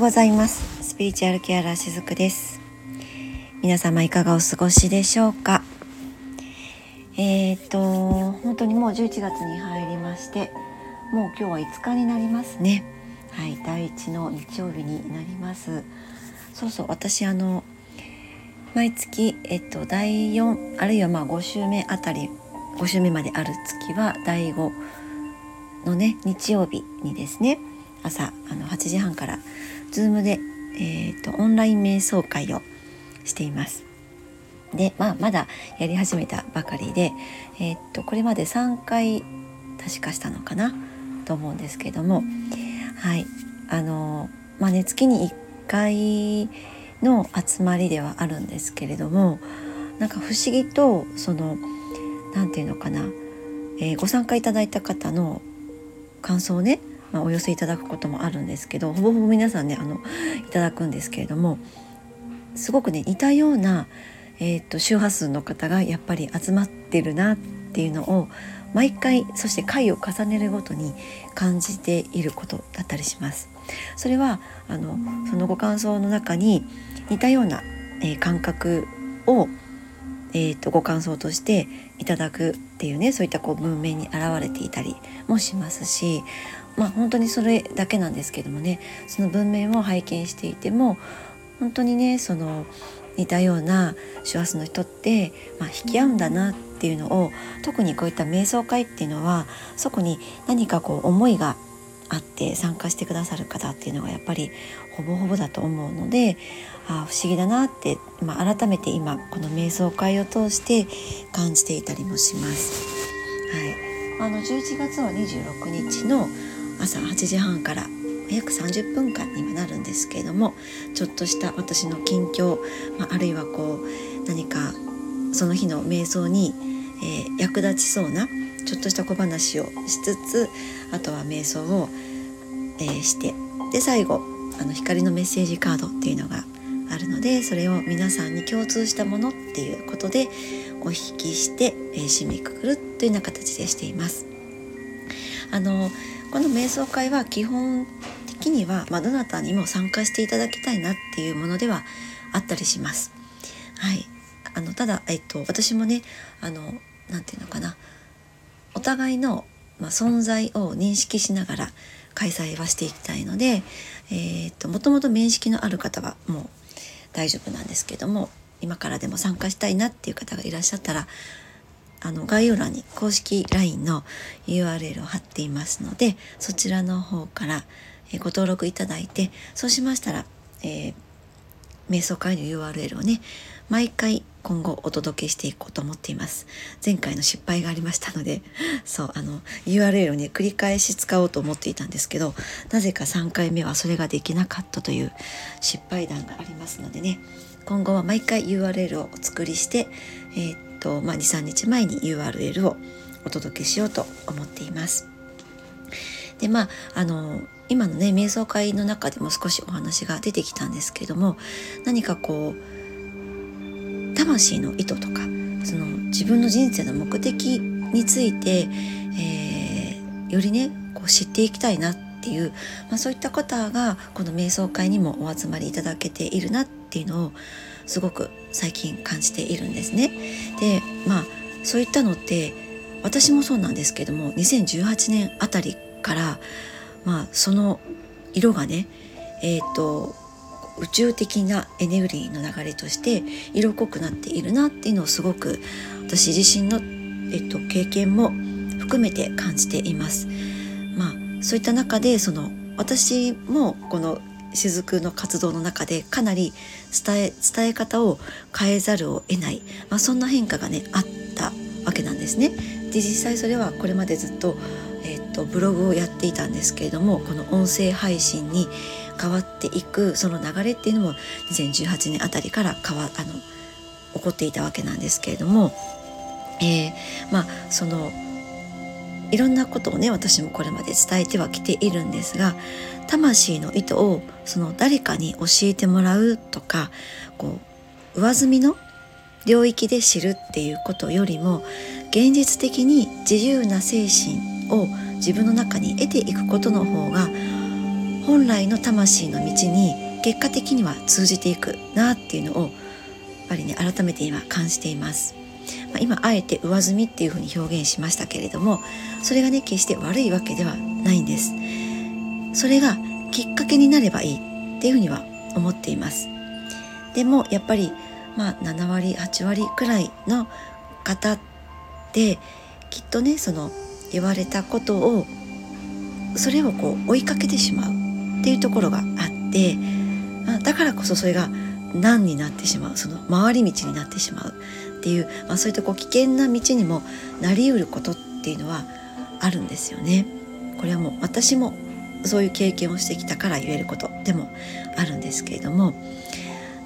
ようございます。スピリチュアルケアラーしずくです。皆様いかがお過ごしでしょうか？えっ、ー、と本当にもう11月に入りましてもう今日は5日になりますね。はい第1の日曜日になります。そうそう私あの毎月えっと第4あるいはまあ5週目あたり5週目まである月は第5のね日曜日にですね朝あの8時半から Zoom で、えーと、オンライン瞑想会をしています。で、まあ、まだやり始めたばかりで、えー、っとこれまで3回確かしたのかなと思うんですけどもはいあのまあね月に1回の集まりではあるんですけれどもなんか不思議とその何て言うのかな、えー、ご参加いただいた方の感想をねまあ、お寄せいただくこともあるんですけどほぼほぼ皆さんねあのいただくんですけれどもすごくね似たような、えーと、周波数の方がやっぱり集まってるなっていうのを毎回そして回を重ねるごとに感じていることだったりします。それはあのそのご感想の中に似たような、えー、感覚を、えーとご感想としていただくっていうねそういったこう文面に現れていたりもしますしまあ本当にそれだけなんですけどもねその文面を拝見していても本当にねその似たような周波数の人って、まあ、引き合うんだなっていうのを特にこういった瞑想会っていうのはそこに何かこう思いがあって参加してくださる方っていうのがやっぱりほぼほぼだと思うのであ不思議だなって、まあ、改めて今この瞑想会を通して感じていたりもします。はい、あの11月は26日の朝8時半から約30分間にはなるんですけれどもちょっとした私の近況、まあ、あるいはこう何かその日の瞑想に、えー、役立ちそうなちょっとした小話をしつつあとは瞑想を、えー、してで最後あの光のメッセージカードっていうのがあるのでそれを皆さんに共通したものっていうことでお引きして、えー、締めくくるというような形でしています。あのこの瞑想会は基本的には、まあ、どなたにも参加していただきたいなっていうものではあったりします。はい、あのただ、えっと、私もねあのなんていうのかなお互いの、まあ、存在を認識しながら開催はしていきたいので、えー、っともともと面識のある方はもう大丈夫なんですけども今からでも参加したいなっていう方がいらっしゃったらあの概要欄に公式 LINE の URL を貼っていますのでそちらの方からご登録いただいてそうしましたら、えー、瞑想会の URL をね毎回今後お届けしていこうと思っています。前回の失敗がありましたので そうあの URL をね繰り返し使おうと思っていたんですけどなぜか3回目はそれができなかったという失敗談がありますのでね今後は毎回 URL をお作りして、えーと、まあ、23日前に URL をお届けしようと思っています。でまああの今のね瞑想会の中でも少しお話が出てきたんですけども何かこう魂の意図とかその自分の人生の目的について、えー、よりねこう知っていきたいなっていう、まあ、そういった方がこの瞑想会にもお集まりいただけているなっていうのをすごく最近感じているんですね。でまあそういったのって私もそうなんですけども2018年あたりからまあその色がねえっ、ー、と宇宙的なエネルギーの流れとして色濃くなっているなっていうのをすごく私自身の、えっと、経験も含めて感じています。まあそういった中でその私もこの雫の活動の中でかなり伝え伝え方を変えざるを得ない、まあ、そんな変化がねあったわけなんですね。で実際それはこれまでずっと,、えー、っとブログをやっていたんですけれどもこの音声配信に変わっていくその流れっていうのも2018年あたりから変わあの起こっていたわけなんですけれども、えー、まあそのいろんなことをね私もこれまで伝えてはきているんですが魂の意図をその誰かに教えてもらうとかこう上積みの領域で知るっていうことよりも現実的に自由な精神を自分の中に得ていくことの方が本来の魂の道に結果的には通じていくなっていうのをやっぱりね改めて今感じています。まあ、今あえて上積みっていうふうに表現しましたけれどもそれがね決して悪いわけではないんです。それがきっかけになればいいっていうふうには思っています。でもやっぱりまあ7割8割くらいの方ってきっとねその言われたことをそれをこう追いかけてしまうっていうところがあってだからこそそれが難になってしまうその回り道になってしまうっていう、まあ、そういったこう危険な道にもなりうることっていうのはあるんですよね。これはもう私もそういう経験をしてきたから言えることでもあるんですけれども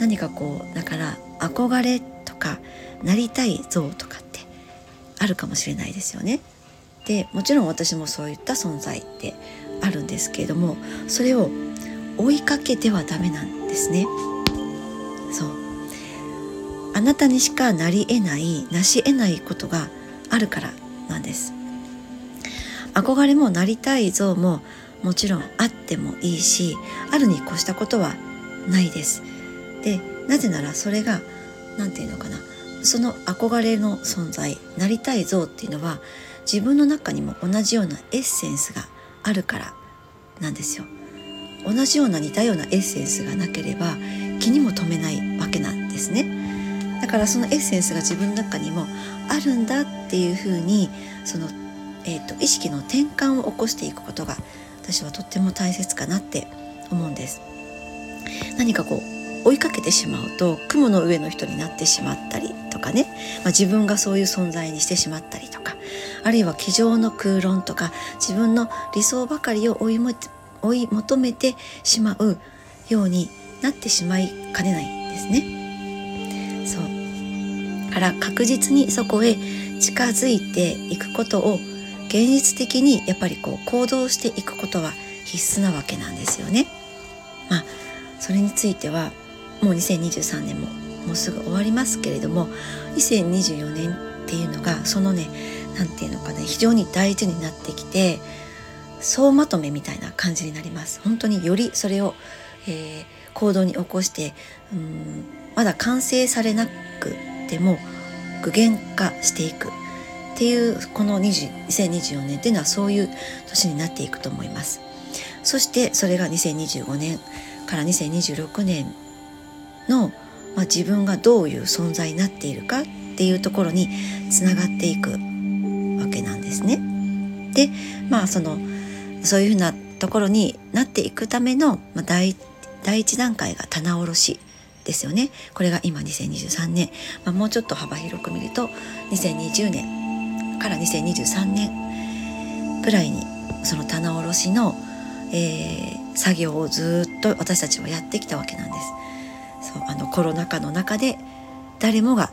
何かこうだから憧れとかなりたい像とかってあるかもしれないですよね。でもちろん私もそういった存在ってあるんですけれどもそれを追いかけてはダメなんですね。そうあなたにしかなり得ないなし得ないことがあるからなんです。憧れもなりたい像ももちろんあってもいいしあるに越したことはないです。でなぜならそれが何て言うのかなその憧れの存在なりたい像っていうのは自分の中にも同じようなエッセンスがあるからなんですよ。同じような似たようなエッセンスがなければ気にも留めないわけなんですね。だからそのエッセンスが自分の中にもあるんだっていうふうにその、えーと、意識の転換を起こしていくことが私はとっても大切かなって思うんです。何かこう追いかけてしまうと雲の上の人になってしまったりとかね、まあ、自分がそういう存在にしてしまったりとかあるいは机上の空論とか自分の理想ばかりを追い追い求めてしまうようになってしまいかねないんですね。そうから確実にそこへ近づいていくことを現実的にやっぱりこう行動していくことは必須なわけなんですよね。まあそれについてはもう2023年ももうすぐ終わりますけれども2024年っていうのがそのね何て言うのかね非常に大事になってきて総まとめみたいな感じになります本当によりそれを、えー、行動に起こしてうんまだ完成されなくても具現化していくっていうこの2024年っていうのはそういう年になっていくと思いますそしてそれが2025年から2026年の、まあ、自分がどういう存在になっているかっていうところにつながっていくわけなんですね。でまあそのそういうふうなところになっていくための、まあ、第第一段階が棚卸しですよね。これが今2023年、まあ、もうちょっと幅広く見ると2020年から2023年ぐらいにその棚卸しの、えー、作業をずっと私たちはやってきたわけなんです。そうあのコロナ禍の中で誰もが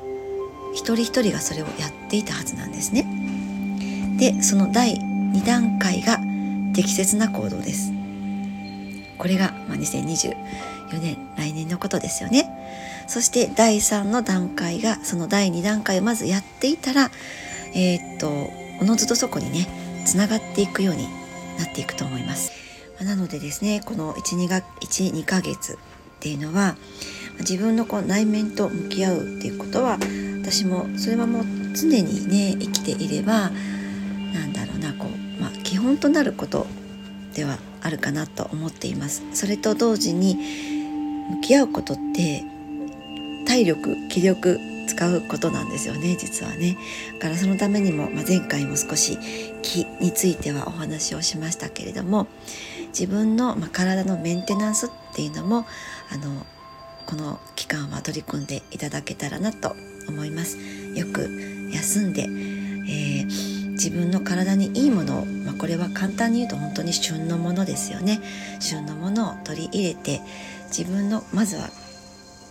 一人一人がそれをやっていたはずなんですね。でその第2段階が適切な行動です。これが、まあ、2024年来年のことですよね。そして第3の段階がその第2段階をまずやっていたらえー、っとおのずとそこにねつながっていくようになっていくと思います。なのでですねこの12が12ヶ月っていうのは自分のこう内面と向き合うっていうことは私もそれはもう常にね生きていればなんだろうなこう、まあ、基本となることではあるかなと思っています。それと同時に向き合うことって体力気力使うことなんですよね実はねだからそのためにも、まあ、前回も少し気についてはお話をしましたけれども自分の、まあ、体のメンテナンスっていうのもあのこの期間は取り組んでいただけたらなと思いますよく休んで、えー、自分の体にいいものを、まあ、これは簡単に言うと本当に旬のものですよね旬のものを取り入れて自分のまずは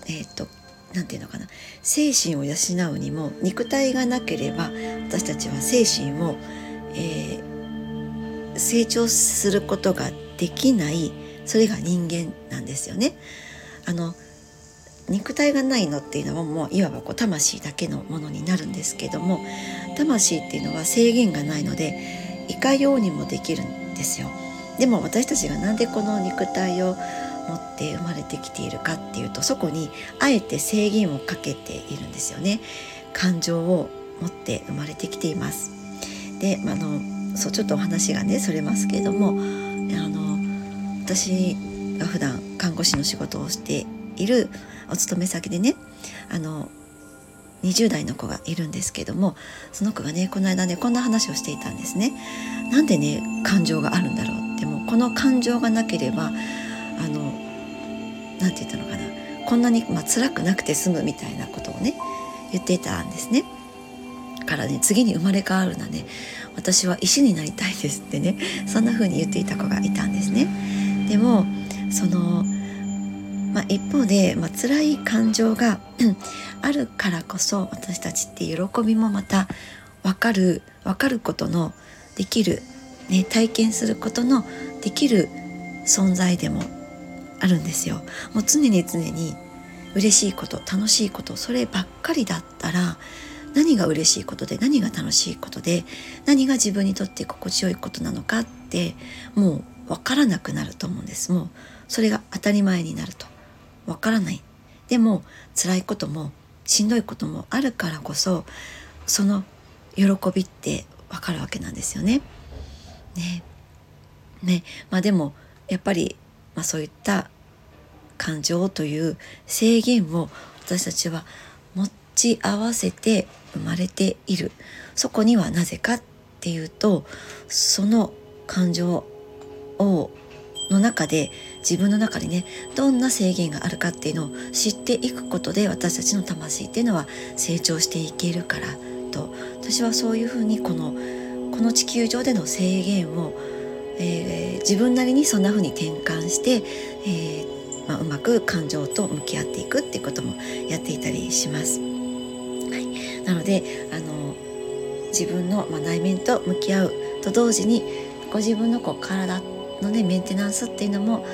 えっ、と何て言うのかな精神を養うにも肉体がなければ私たちは精神を、えー、成長することができないそれが人間なんですよね。あの肉体がないのっていうのはもういわばこう魂だけのものになるんですけども魂っていうのは制限がないのでいかようにもできるんですよ。でも私たちが何でこの肉体を持って生まれてきているかっていうとそこにあえて制限をかけているんですよね感情を持って生まれてきていますであのそうちょっとお話がねそれますけれどもあの私が普段看護師の仕事をしているお勤め先でねあの20代の子がいるんですけどもその子がねこの間ねこんな話をしていたんですね。なんでね感情があるんだろうってもうこの感情がなければあの何て言ったのかなこんなに、まあ辛くなくて済むみたいなことをね言っていたんですね。からね次に生まれ変わるなね私は石になりたいですってねそんな風に言っていた子がいたんですね。でもそのまあ、一方で、まあ辛い感情があるからこそ私たちって喜びもまた分かる分かることのできる、ね、体験することのできる存在でもあるんですよ。もう常に常に嬉しいこと楽しいことそればっかりだったら何が嬉しいことで何が楽しいことで何が自分にとって心地よいことなのかってもう分からなくなると思うんですもうそれが当たり前になるとわからない。でも辛いこともしんどいこともあるからこそその喜びってわかるわけなんですよね。ね。ね。まあでもやっぱり、まあ、そういった感情という制限を私たちは持ち合わせて生まれている。そこにはなぜかっていうとその感情をの中で自分の中にねどんな制限があるかっていうのを知っていくことで私たちの魂っていうのは成長していけるからと私はそういうふうにこのこの地球上での制限を、えー、自分なりにそんなふうに転換して、えー、まあ、うまく感情と向き合っていくっていうこともやっていたりします。はい、なのであの自分の、まあ、内面と向き合うと同時にご自分のこう体のねメンテナンスっていうのも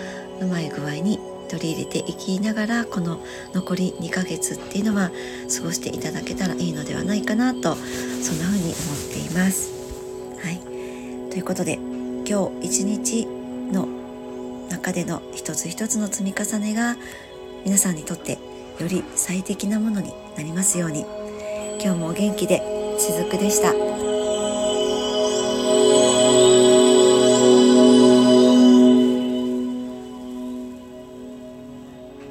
うまい具合に取り入れていきながらこの残り2ヶ月っていうのは過ごしていただけたらいいのではないかなとそんな風に思っています。はい、ということで今日一日の中での一つ一つの積み重ねが皆さんにとってより最適なものになりますように今日もお元気でしずくでした。